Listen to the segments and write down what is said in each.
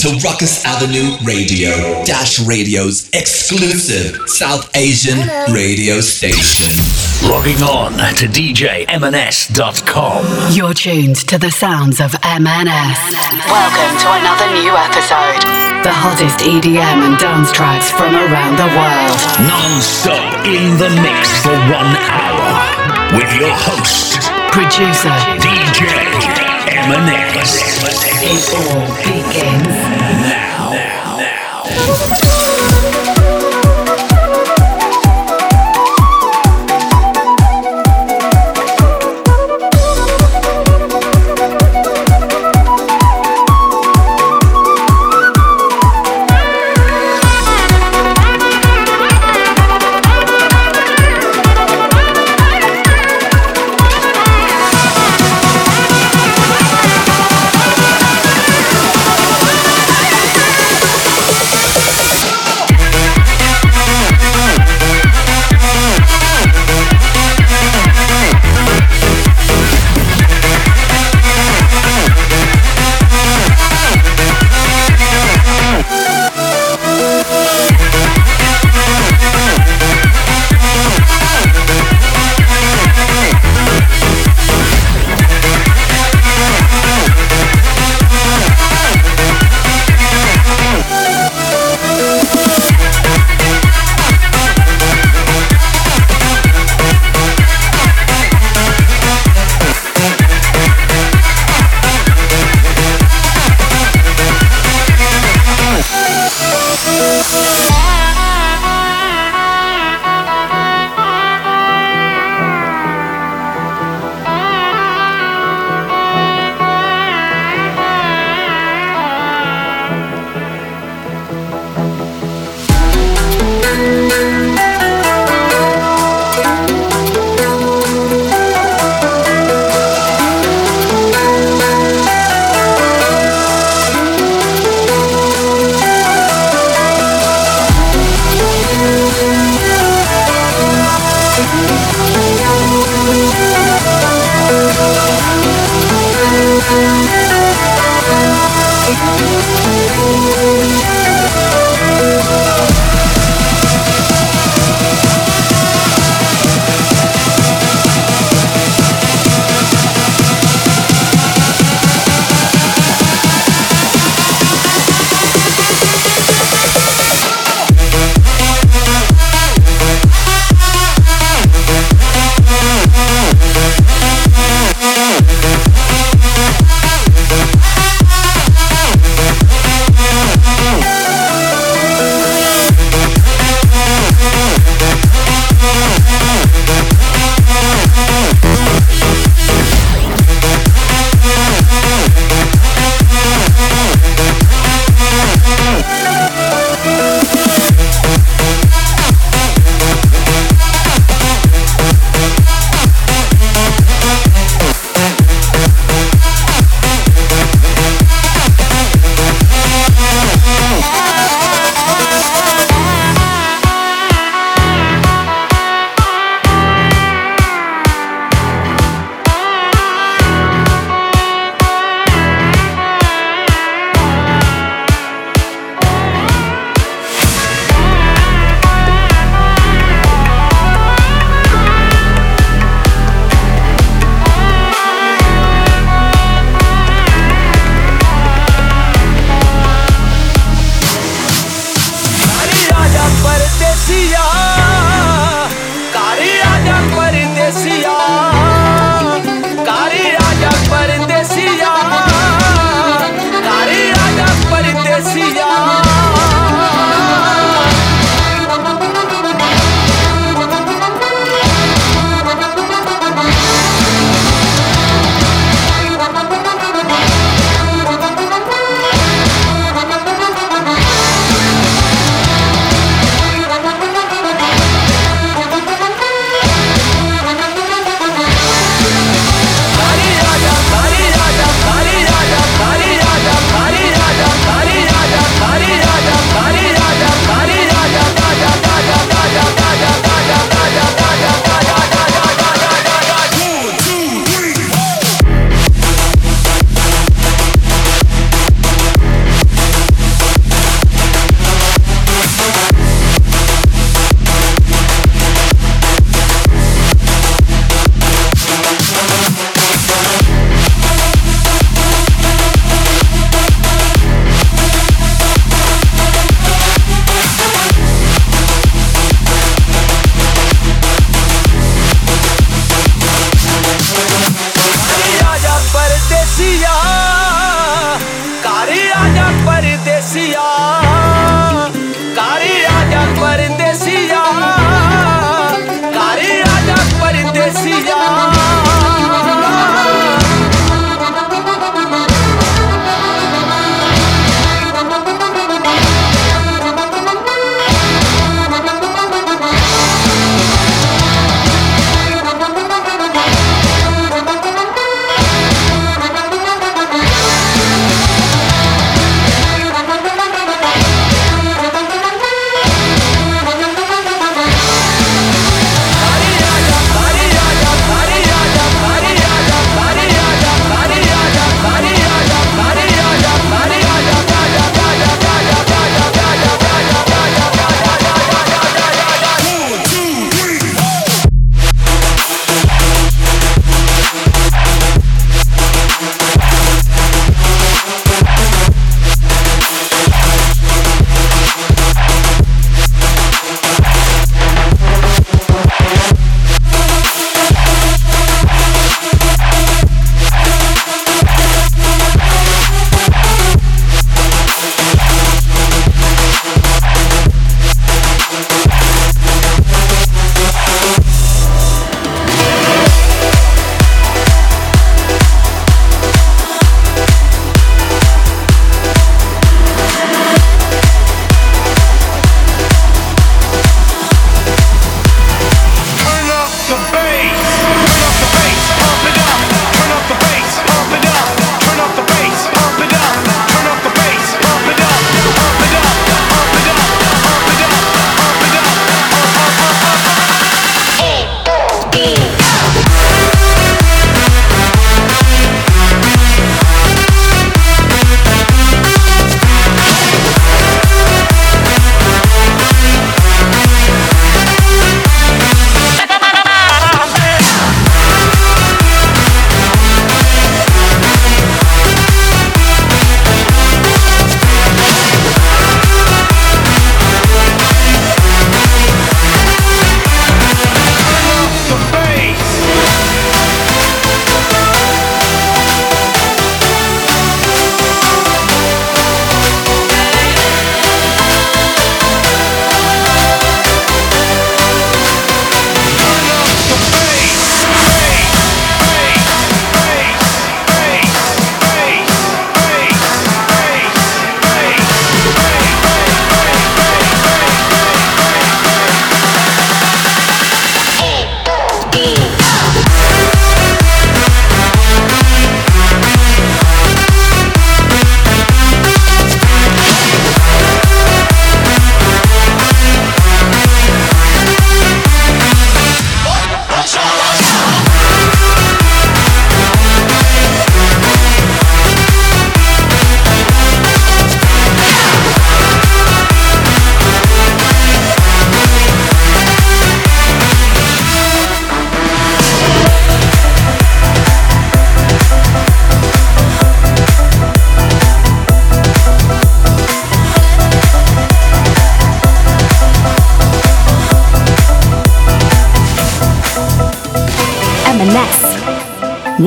to Ruckus Avenue Radio, Dash Radio's exclusive South Asian radio station. Logging on to DJMNS.com. You're tuned to the sounds of MNS. Welcome to another new episode. The hottest EDM and dance tracks from around the world. Non-stop in the mix for one hour. With your host, Producer DJ M&S. It all begins Now.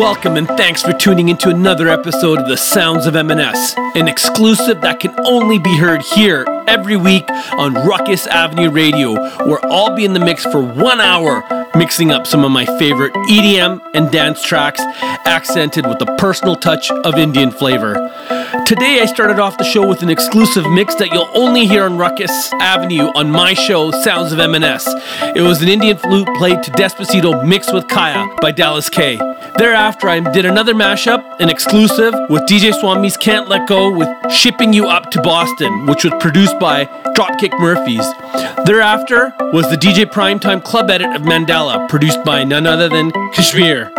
Welcome and thanks for tuning into another episode of the Sounds of M&S, an exclusive that can only be heard here every week on Ruckus Avenue Radio, where I'll be in the mix for one hour, mixing up some of my favorite EDM and dance tracks, accented with a personal touch of Indian flavor. Today, I started off the show with an exclusive mix that you'll only hear on Ruckus Avenue on my show, Sounds of M&S. It was an Indian flute played to Despacito mixed with Kaya by Dallas K. Thereafter, I did another mashup, an exclusive, with DJ Swami's Can't Let Go with Shipping You Up to Boston, which was produced by Dropkick Murphys. Thereafter was the DJ Primetime Club edit of Mandela, produced by none other than Kashmir.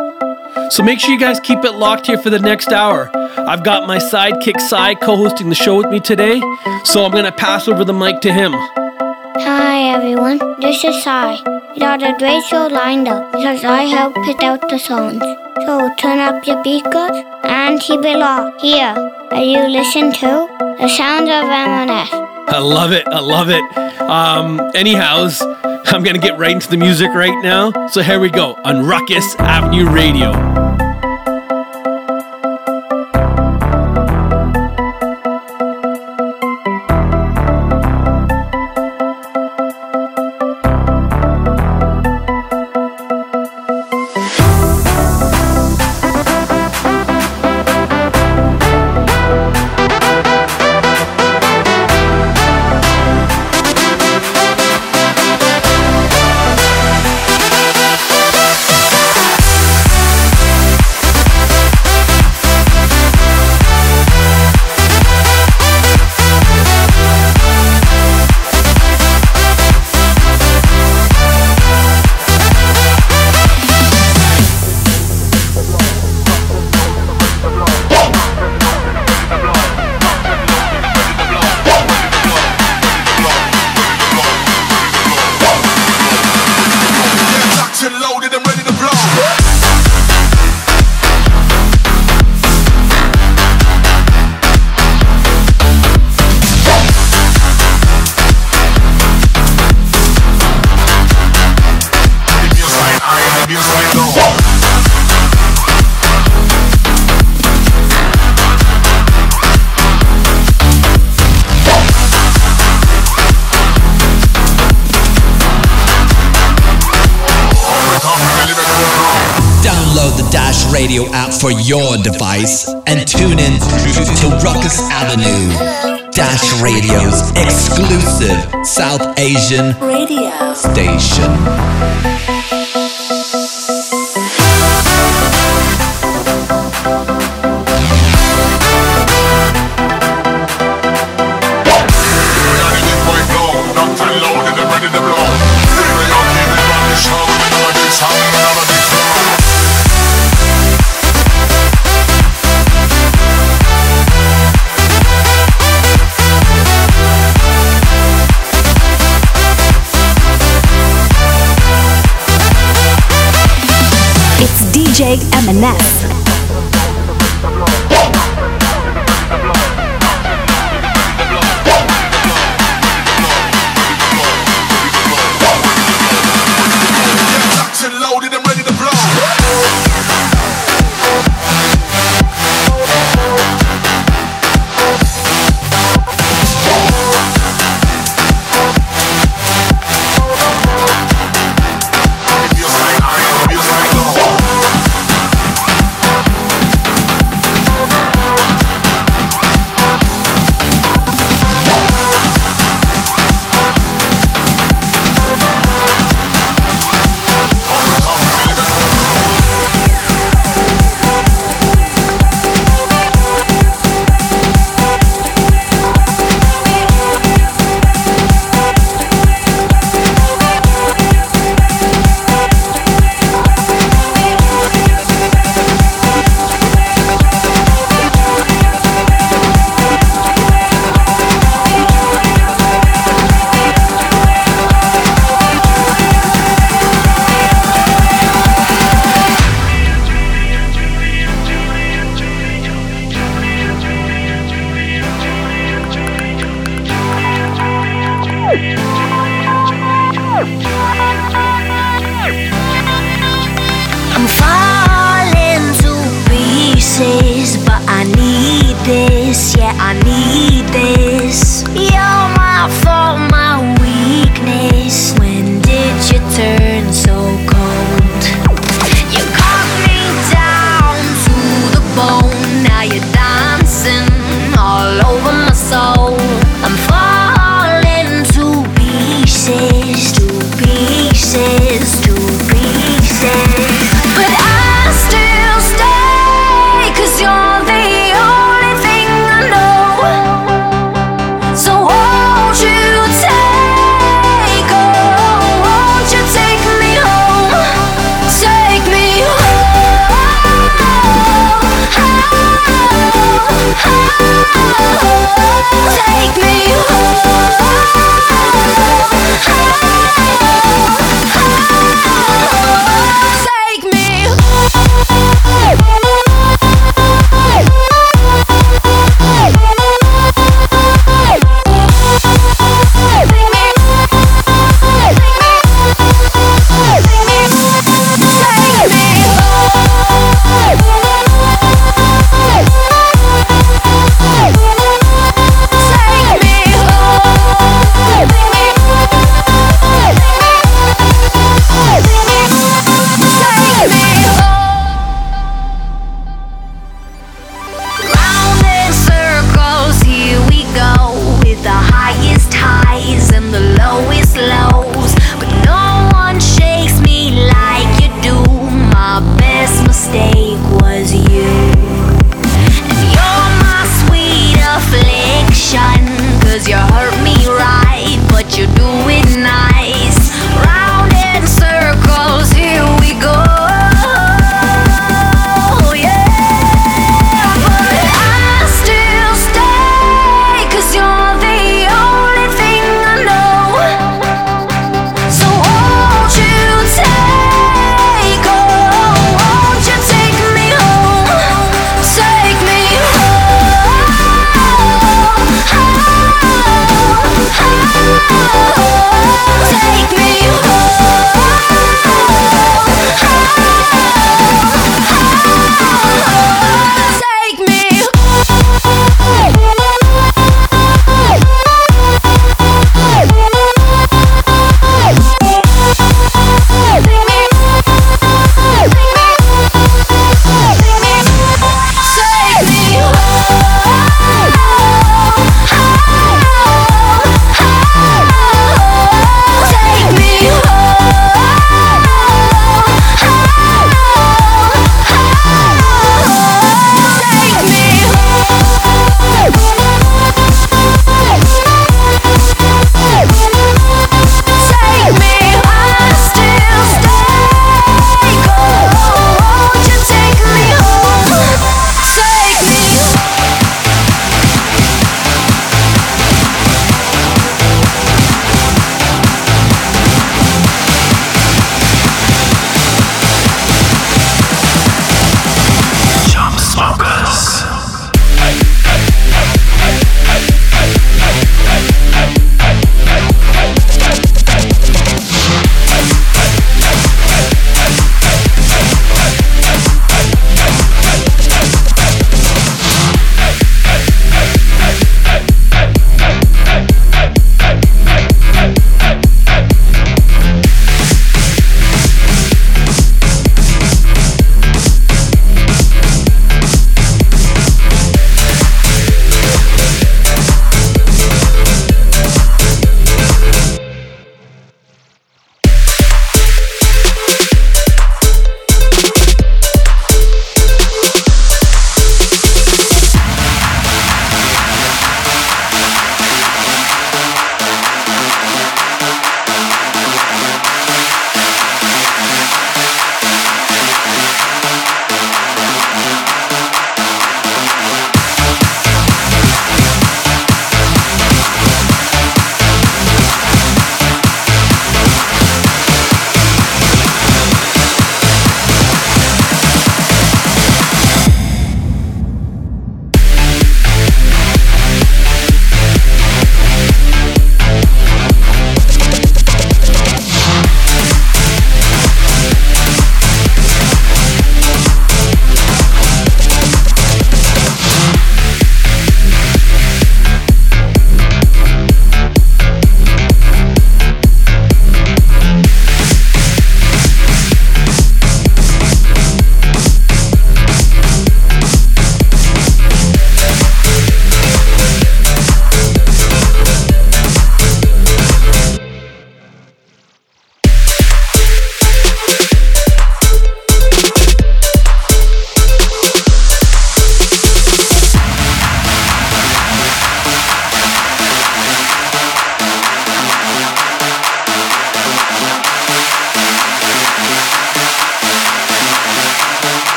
So make sure you guys keep it locked here for the next hour. I've got my sidekick Sai co hosting the show with me today, so I'm going to pass over the mic to him. Hi everyone, this is Sai. We got a great show lined up because I helped pick out the songs. So turn up your speakers and keep it locked here Are you listen to the sounds of M&S. I love it. I love it. Um, anyhows, I'm going to get right into the music right now. So here we go on Ruckus Avenue Radio. Radio app for your device and tune in to Ruckus Avenue, Dash Radio's exclusive South Asian radio station.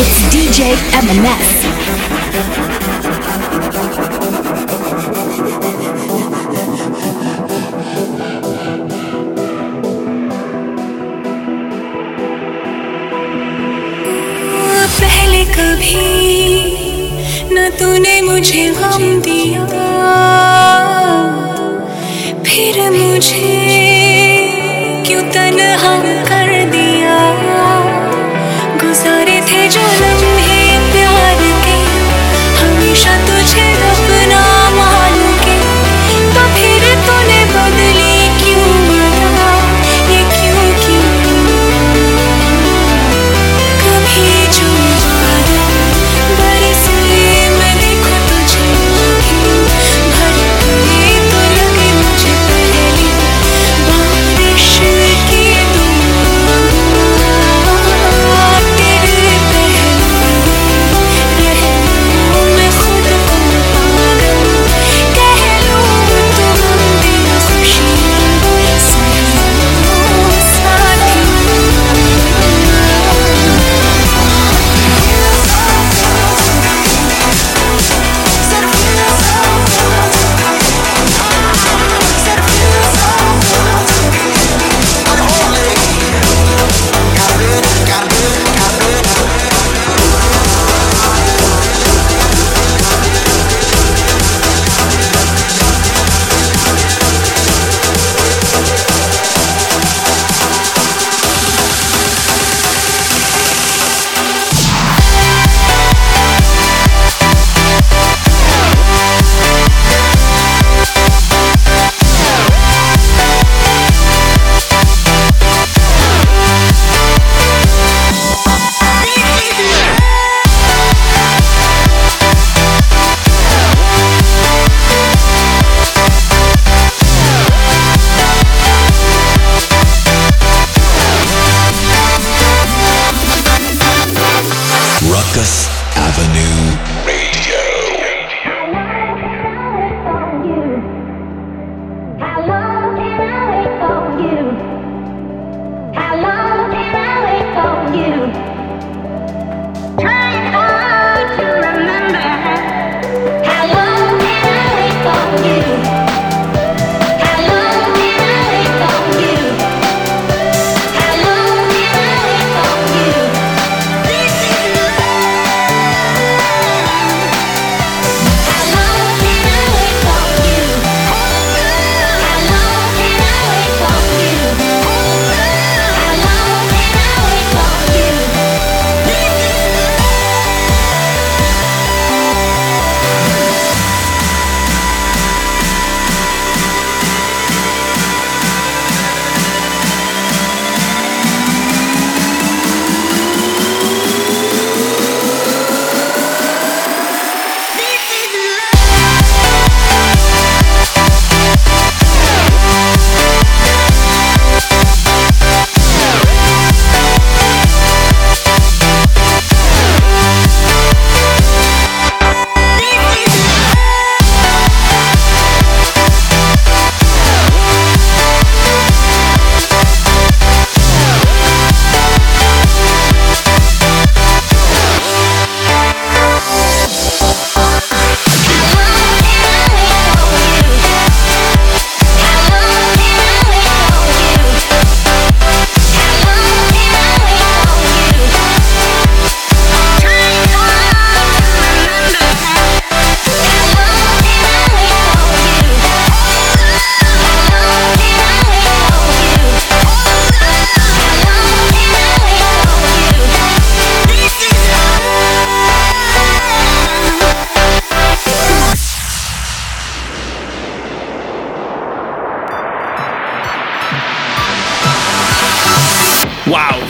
M&S. पहले कभी न तूने मुझे गम दिया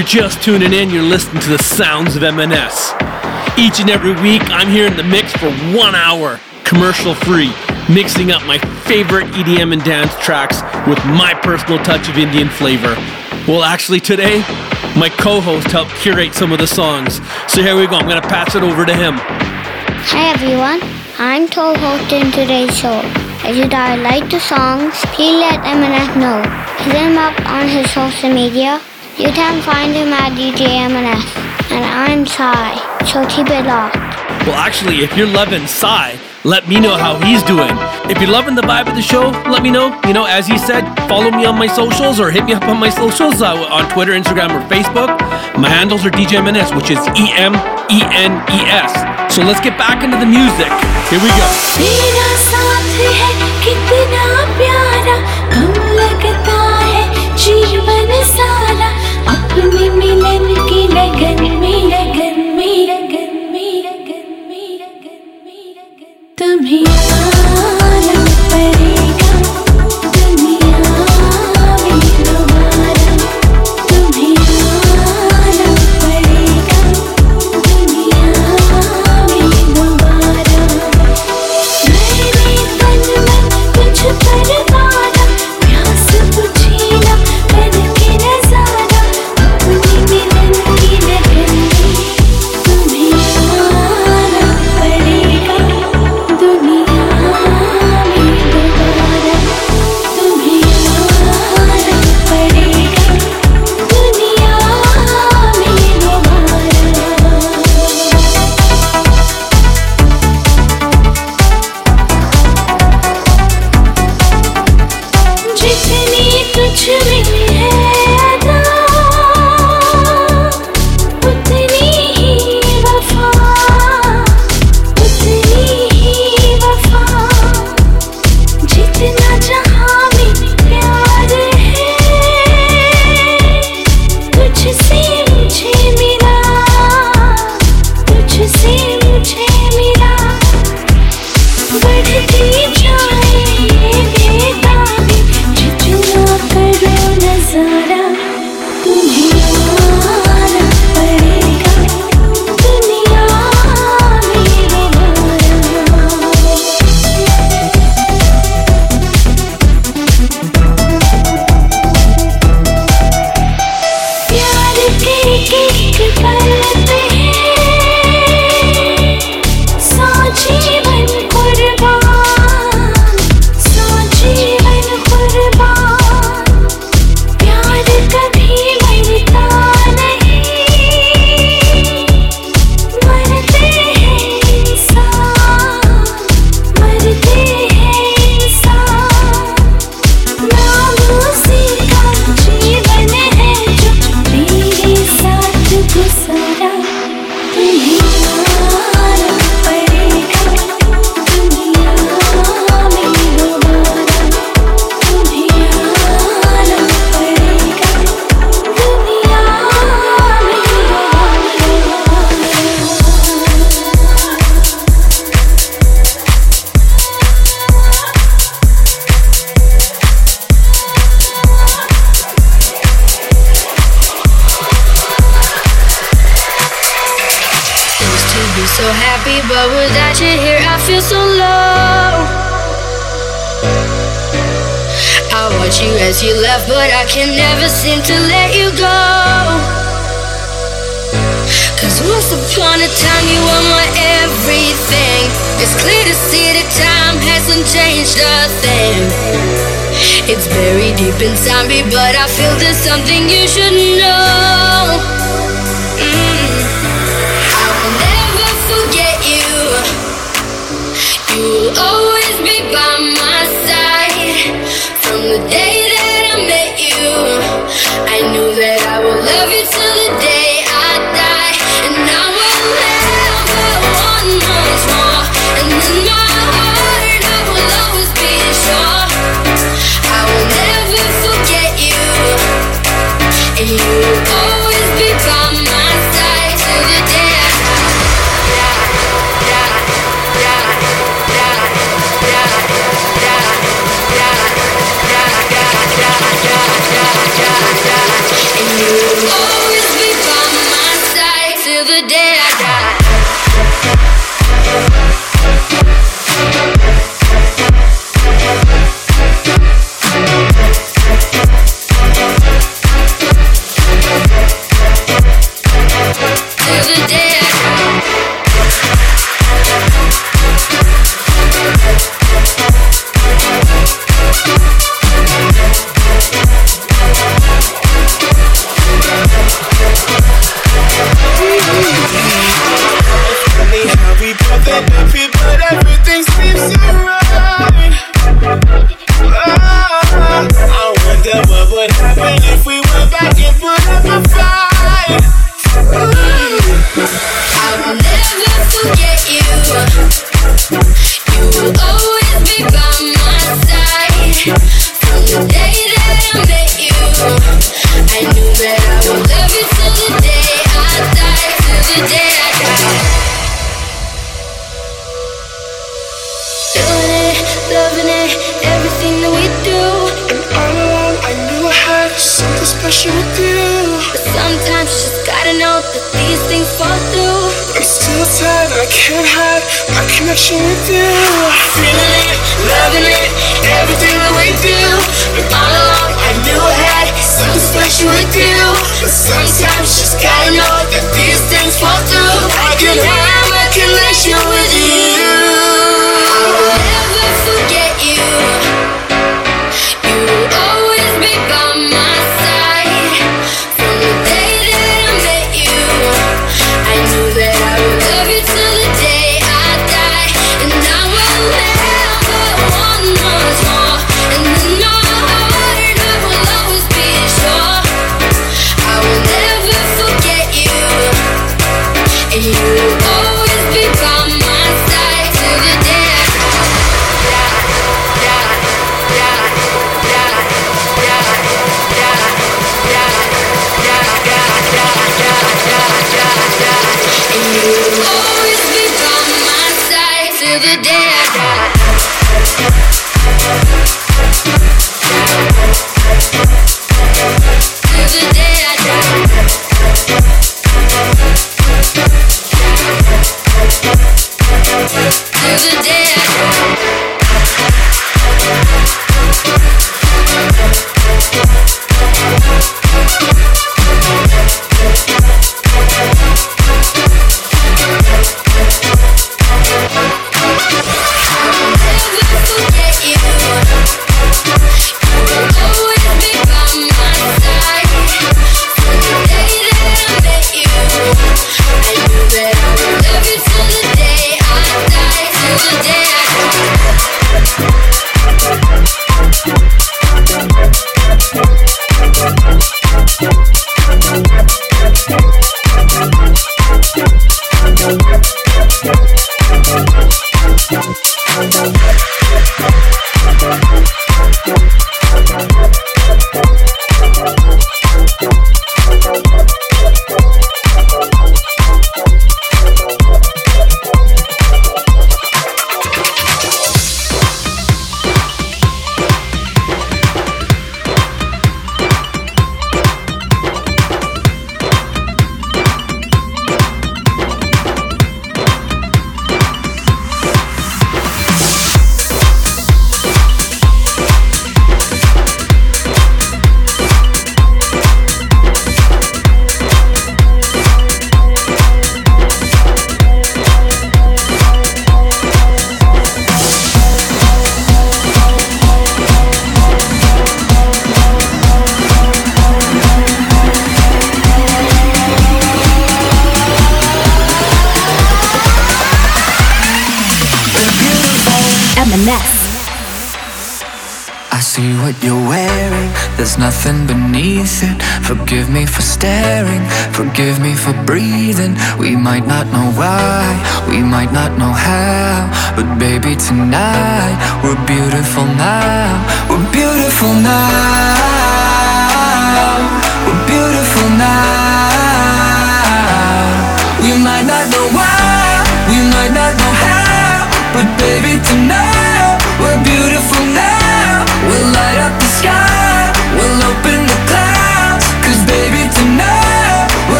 you're just tuning in, you're listening to the sounds of M&S. Each and every week, I'm here in the mix for one hour, commercial free, mixing up my favorite EDM and dance tracks with my personal touch of Indian flavor. Well, actually, today, my co host helped curate some of the songs. So here we go, I'm gonna pass it over to him. Hi everyone, I'm Toe hosting today's show. If you guys like the songs, please let M&S know. Hit him up on his social media. You can find him at DJMNS, and I'm Sai, so keep it locked. Well, actually, if you're loving Sai, let me know how he's doing. If you're loving the vibe of the show, let me know. You know, as he said, follow me on my socials or hit me up on my socials uh, on Twitter, Instagram, or Facebook. My handles are DJMNS, which is E M E N E S. So let's get back into the music. Here we go. तुम्हें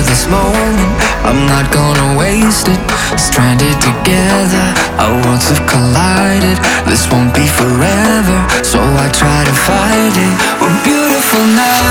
this moment I'm not gonna waste it. Stranded together Our worlds have collided. This won't be forever So I try to fight it. We're beautiful now.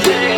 Defeated.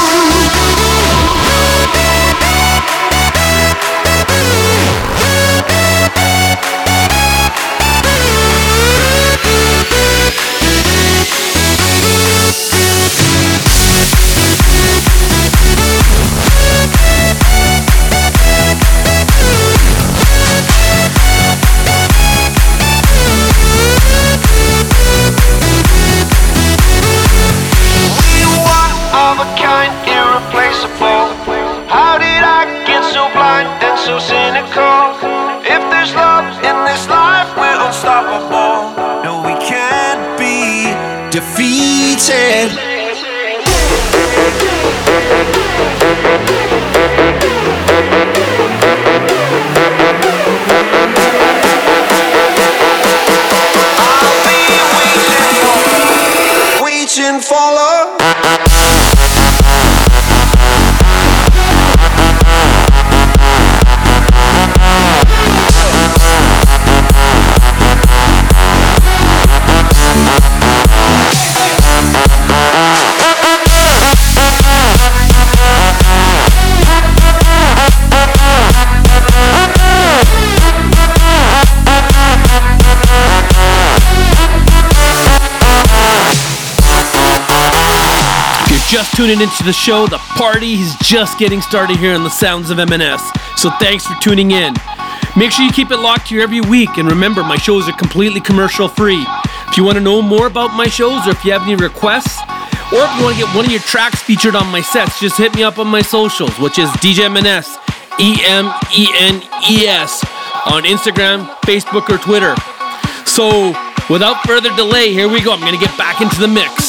Tuning into the show, the party is just getting started here on the Sounds of M&S. So thanks for tuning in. Make sure you keep it locked here every week, and remember, my shows are completely commercial free. If you want to know more about my shows, or if you have any requests, or if you want to get one of your tracks featured on my sets, just hit me up on my socials, which is DJ M&S, E M E N E S, on Instagram, Facebook, or Twitter. So, without further delay, here we go. I'm going to get back into the mix.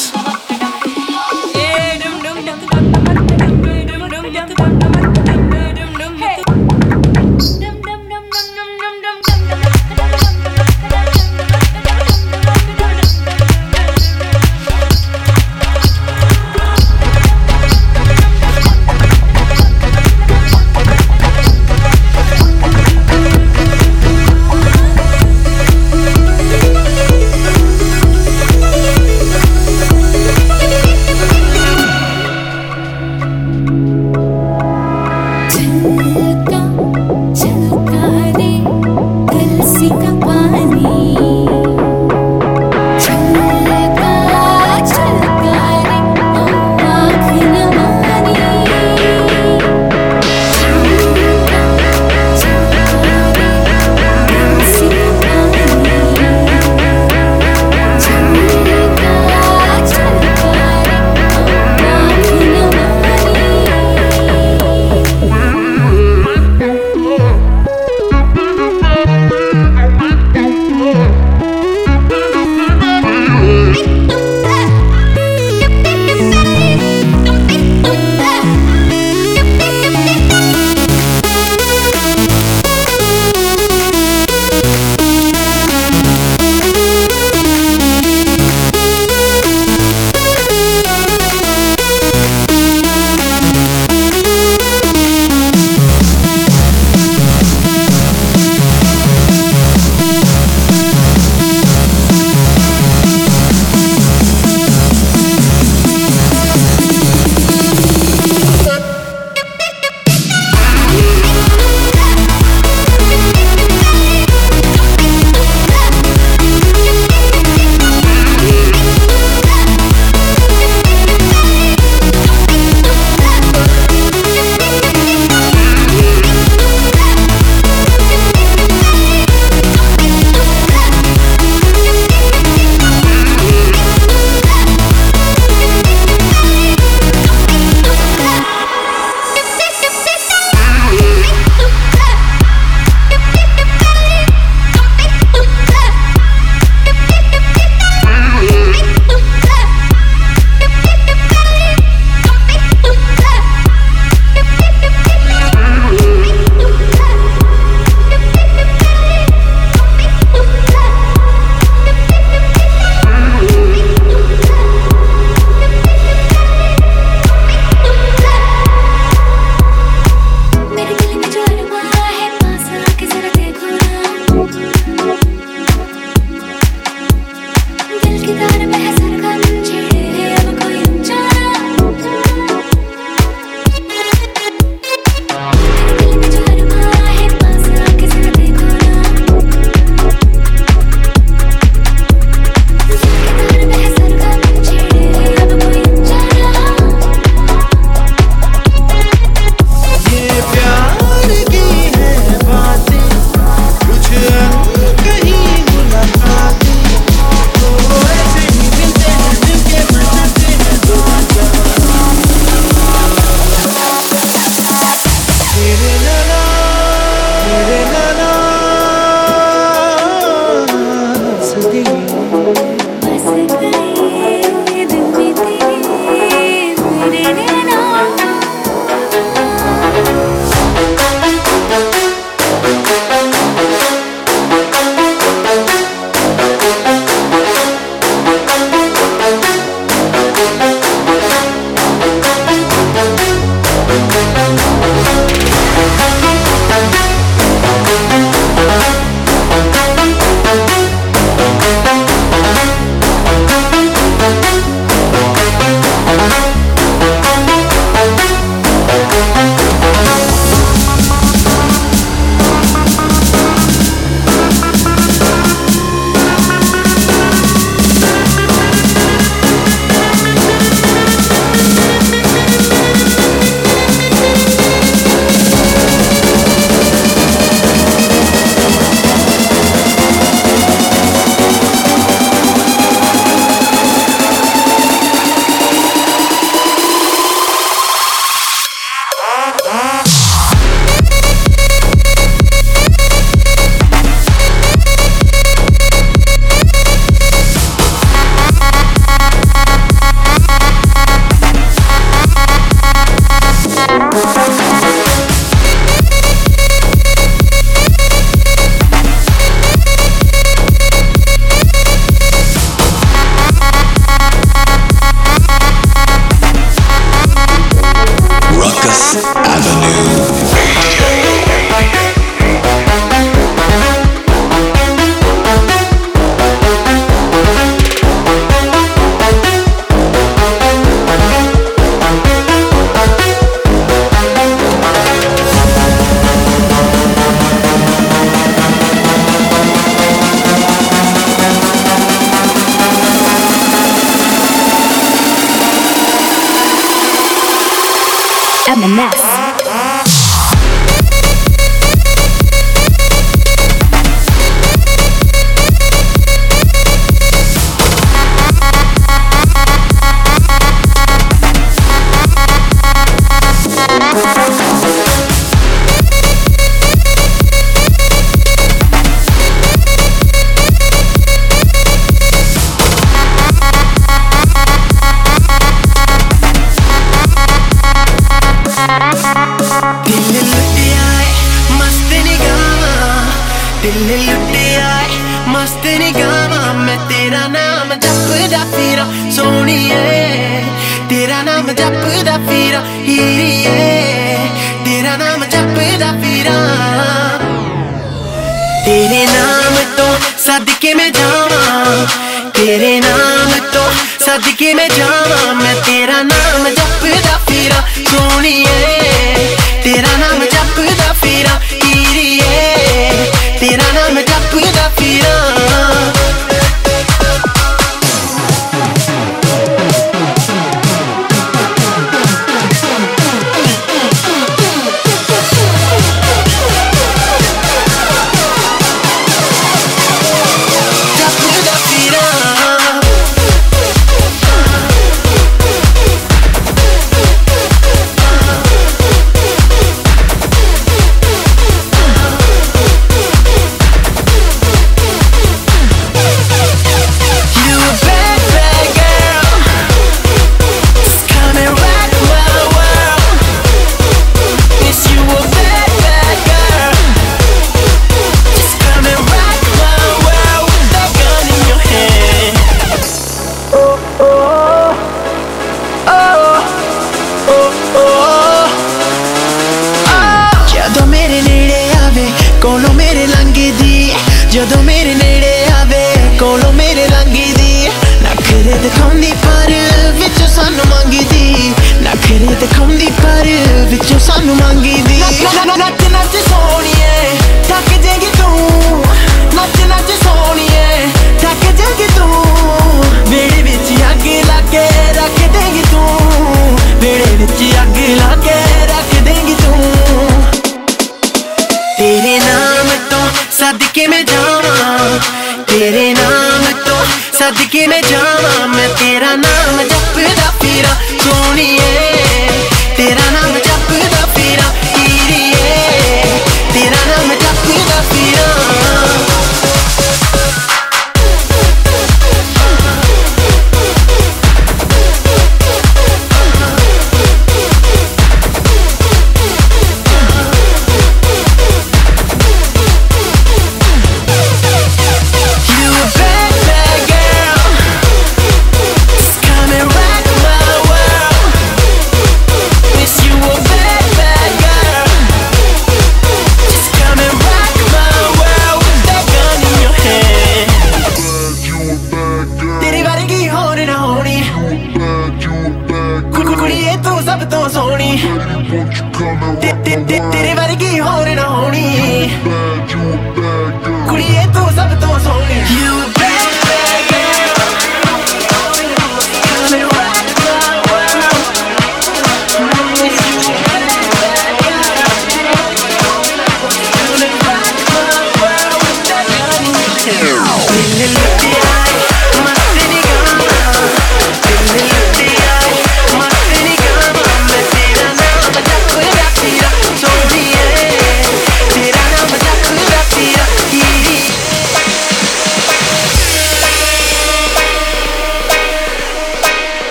M&S.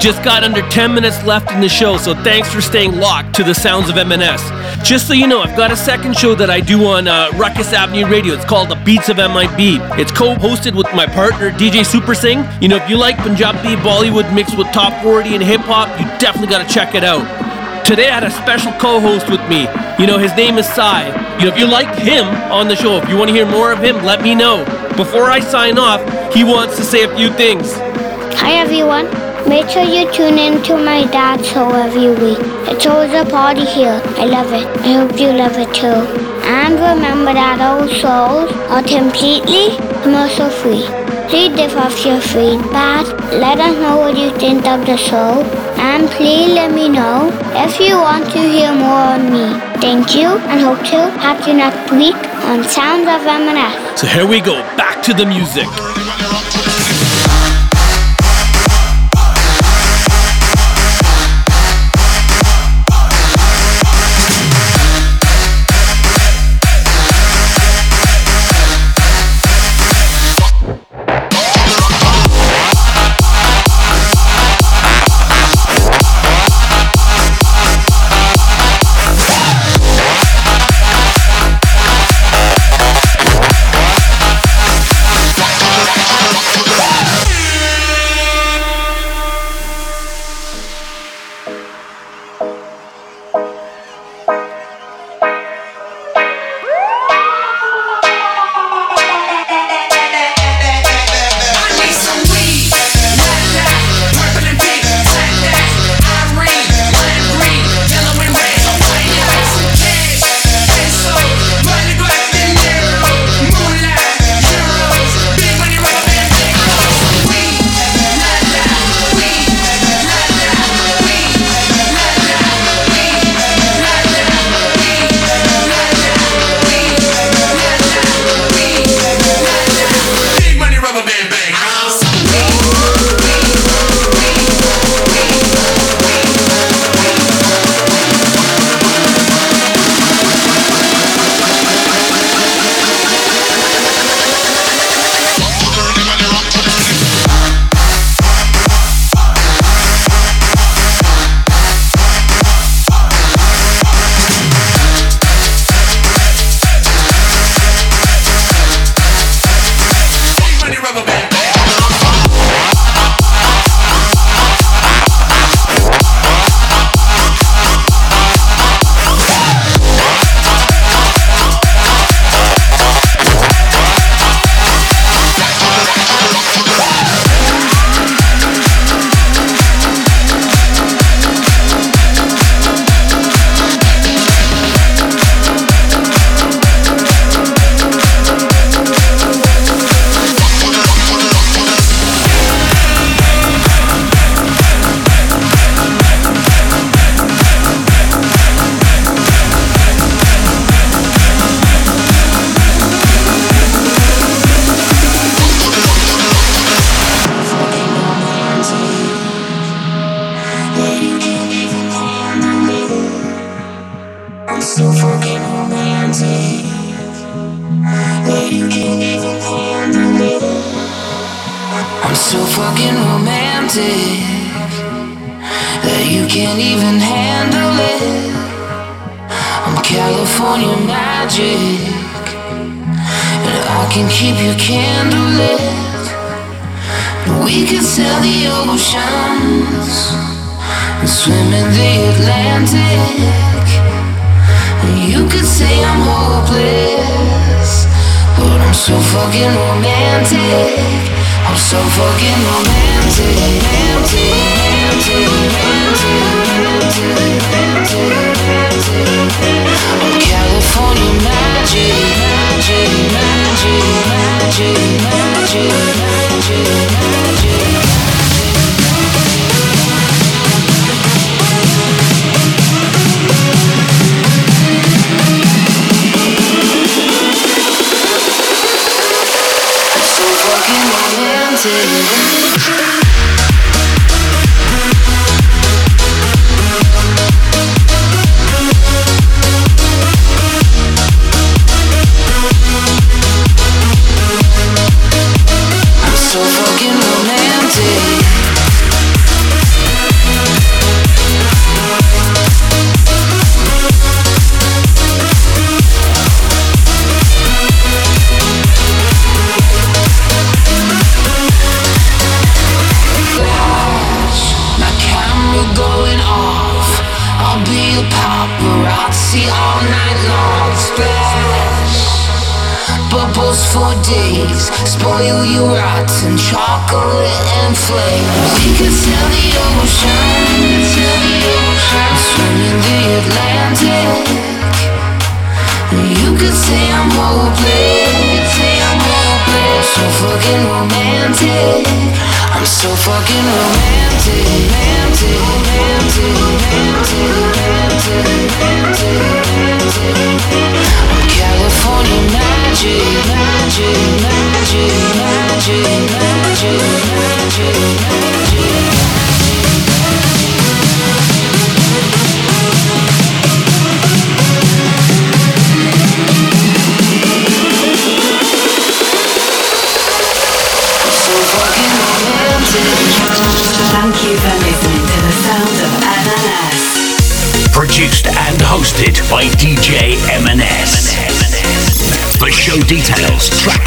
Just got under 10 minutes left in the show, so thanks for staying locked to the sounds of MNS. Just so you know, I've got a second show that I do on uh, Ruckus Avenue Radio. It's called The Beats of MIB. It's co-hosted with my partner DJ Super Singh. You know, if you like Punjabi Bollywood mixed with top 40 and hip hop, you definitely got to check it out. Today I had a special co-host with me. You know, his name is Sai. You know, if you like him on the show, if you want to hear more of him, let me know. Before I sign off, he wants to say a few things. Hi everyone. Make sure you tune in to my dad's show every week. It's always a party here. I love it. I hope you love it too. And remember that all souls are completely commercial free. Please give us your feedback. Let us know what you think of the show. And please let me know if you want to hear more on me. Thank you and hope to have you next week on Sounds of M&S. So here we go, back to the music.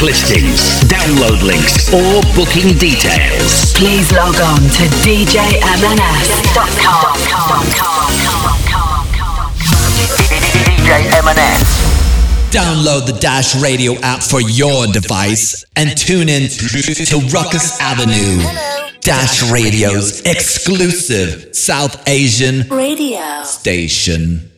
Listings, download links, or booking details, Please log on to djmns.com. DJ M&S. Download the Dash Radio app for your device and tune in to, to Ruckus Avenue. Dash Radio's exclusive South Asian Radio station.